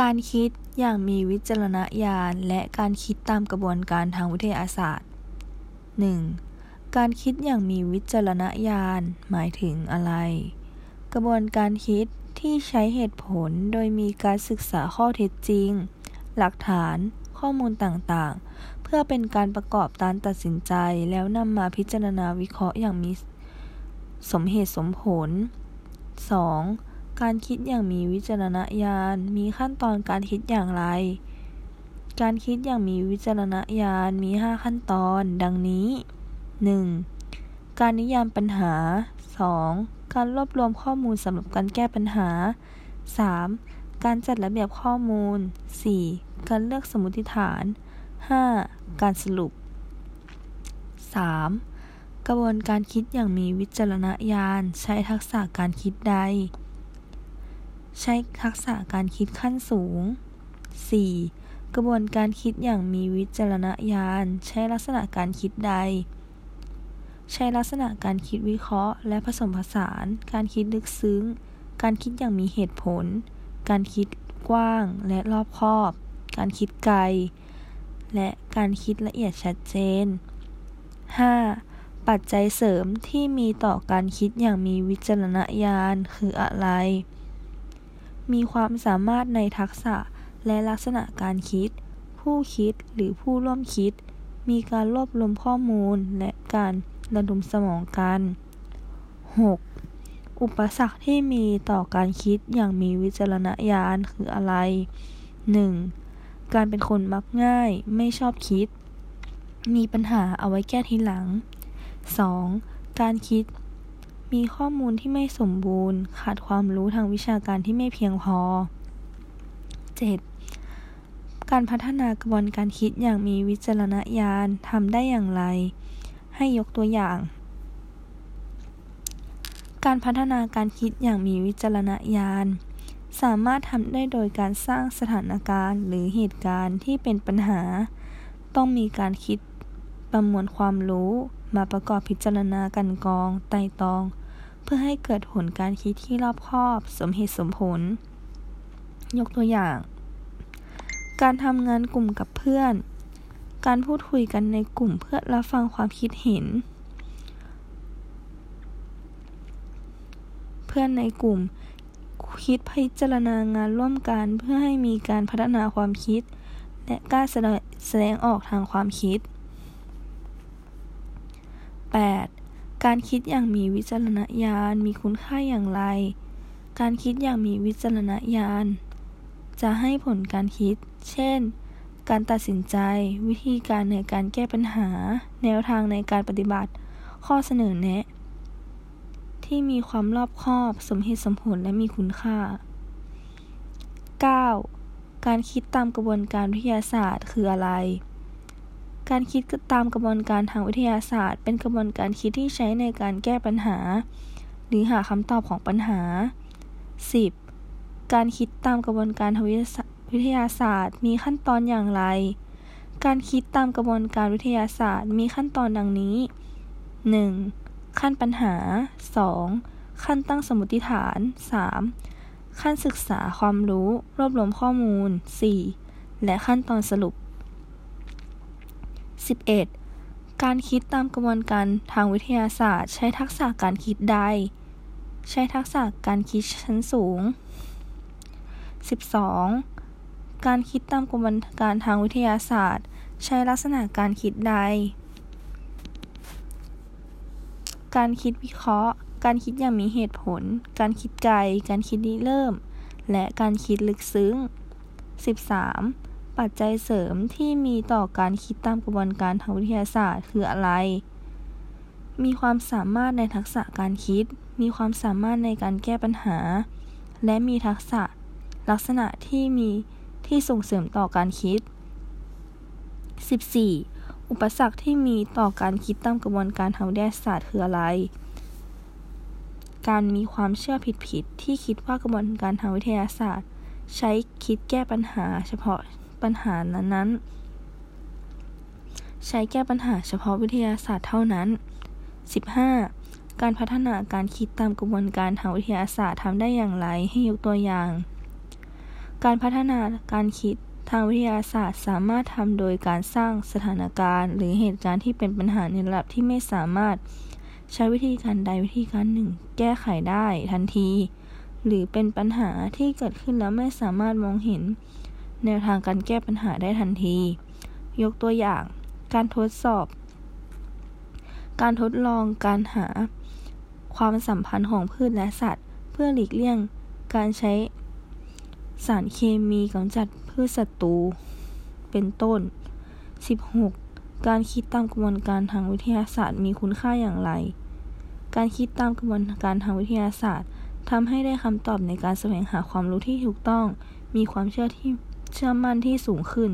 การคิดอย่างมีวิจารณญาณและการคิดตามกระบวนการทางวิทยาศาสตร์ 1. การคิดอย่างมีวิจารณญาณหมายถึงอะไร กระบวนการคิดที่ใช้เหตุผลโดยมีการศึกษาข้อเท็จจริง หลักฐานข้อมูลต่างๆ เพื่อเป็นการประกอบการตัดสินใจแล้วนำมาพิจารณาวิเคราะห์อย่างมีสมเหตุสมผล 2. การคิดอย่างมีวิจารณญาณ มีขั้นตอนการคิดอย่างไร การคิดอย่างมีวิจารณญาณมี 5 ขั้นตอน ดังนี้ 1. การนิยามปัญหา 2. การรวบรวมข้อมูลสำหรับการแก้ปัญหา 3. การจัดระเบียบข้อมูล 4. การเลือกสมมติฐาน 5. การสรุป 3. กระบวนการคิดอย่างมีวิจารณญาณ ใช้ทักษะการคิดใด ใช้ทักษะการคิดขั้นสูง 4. กระบวนการคิดอย่างมีวิจารณญาณ ใช้ลักษณะการคิดใด ใช้ลักษณะการคิดวิเคราะห์ และผสมผสาน การคิดลึกซึ้ง การคิดอย่างมีเหตุผล การคิดกว้างและรอบคอบ การคิดไกล และการคิดละเอียดชัดเจน 5. ปัจจัยเสริมที่มีต่อการคิดอย่างมีวิจารณญาณคืออะไร มีความสามารถในทักษะและลักษณะการคิด ผู้คิดหรือผู้ร่วมคิด มีการรวบรวมข้อมูลและการระดมสมองกัน 6. อุปสรรคที่มีต่อการคิดอย่างมีวิจารณญาณคืออะไร 1. การเป็นคนมักง่ายไม่ชอบคิด มีปัญหาเอาไว้แก้ทีหลัง 2. การคิด มีข้อมูลที่ไม่สมบูรณ์ ขาดความรู้ทางวิชาการที่ไม่เพียงพอ 7. การพัฒนากระบวนการคิดอย่างมีวิจารณญาณทำได้อย่างไร ให้ยกตัวอย่าง การพัฒนาการคิดอย่างมีวิจารณญาณสามารถทำได้โดยการสร้างสถานการณ์ หรือเหตุการณ์ที่เป็นปัญหา ต้องมีการคิดประมวลความรู้มาประกอบพิจารณากันกอง ไต่ตอง เพื่อให้เกิดผลการคิดที่รอบคอบ สมเหตุสมผล ยกตัวอย่าง การทำงานกลุ่มกับเพื่อน การพูดคุยกันในกลุ่มเพื่อรับฟังความคิดเห็น เพื่อนในกลุ่มคิดพิจารณางานร่วมกันเพื่อให้มีการพัฒนาความคิด และกล้าแสดงออกทางความคิด 8. การคิดอย่างมีวิจารณญาณมีคุณค่าอย่างไร การคิดอย่างมีวิจารณญาณ จะให้ผลการคิด เช่น การตัดสินใจ วิธีการในการแก้ปัญหา แนวทางในการปฏิบัติ ข้อเสนอแนะ ที่มีความรอบคอบ สมเหตุสมผลและมีคุณค่า 9. การคิดตามกระบวนการวิทยาศาสตร์คืออะไร การคิดตามกระบวนการทางวิทยาศาสตร์ เป็นกระบวนการคิดที่ใช้ในการแก้ปัญหา หรือหาคำตอบของปัญหา 10. การคิดตามกระบวนการทางวิทยาศาสตร์ มีขั้นตอนอย่างไร การคิดตามกระบวนการวิทยาศาสตร์ มีขั้นตอนดังนี้ 1. ขั้นปัญหา 2. ขั้นตั้งสมมติฐาน 3. ขั้นศึกษาความรู้ รวบรวมข้อมูล 4. และขั้นตอนสรุป 11. การคิดตามกระบวนการทางวิทยาศาสตร์ ใช้ทักษะการคิดใด ใช้ทักษะการคิดชั้นสูง 12. การคิดตามกระบวนการทางวิทยาศาสตร์ ใช้ลักษณะการคิดใด การคิดวิเคราะห์ การคิดอย่างมีเหตุผล การคิดไกล การคิดริเริ่ม และการคิดลึกซึ้ง 13. ปัจจัยเสริมที่มีต่อการคิดตามกระบวนการทางวิทยาศาสตร์คืออะไร มีความสามารถในทักษะการคิด มีความสามารถในการแก้ปัญหา และมีทักษะลักษณะที่มีที่ส่งเสริมต่อการคิด 14. อุปสรรคที่มีต่อการคิดตามกระบวนการทางวิทยาศาสตร์คืออะไร การมีความเชื่อผิดๆที่คิดว่ากระบวนการทางวิทยาศาสตร์ ใช้คิดแก้ปัญหาเฉพาะ ปัญหานั้นๆ ใช้แก้ปัญหาเฉพาะวิทยาศาสตร์เท่านั้น 15. การพัฒนาการคิดตามกระบวนการทางวิทยาศาสตร์ทำได้อย่างไรให้ยกตัวอย่าง การพัฒนาการคิดทางวิทยาศาสตร์สามารถทำโดยการสร้างสถานการณ์ หรือเหตุการณ์ที่เป็นปัญหาในระดับที่ไม่สามารถใช้วิธีการใดวิธีการหนึ่ง แก้ไขได้ทันที หรือเป็นปัญหาที่เกิดขึ้นแล้วไม่สามารถมองเห็น แนวทางการแก้ปัญหาได้ทันที ยกตัวอย่าง การทดสอบ การทดลองการหาความสัมพันธ์ของพืชและสัตว์ เพื่อหลีกเลี่ยงการใช้สารเคมีกำจัดพืชศัตรูเป็นต้น 16. การคิดตามกระบวนการทางวิทยาศาสตร์มีคุณค่าอย่างไร การคิดตามกระบวนการทางวิทยาศาสตร์ทำให้ได้คำตอบในการแสวงหาความรู้ที่ถูกต้อง มีความเชื่อที่ เชื่อมั่นที่สูงขึ้น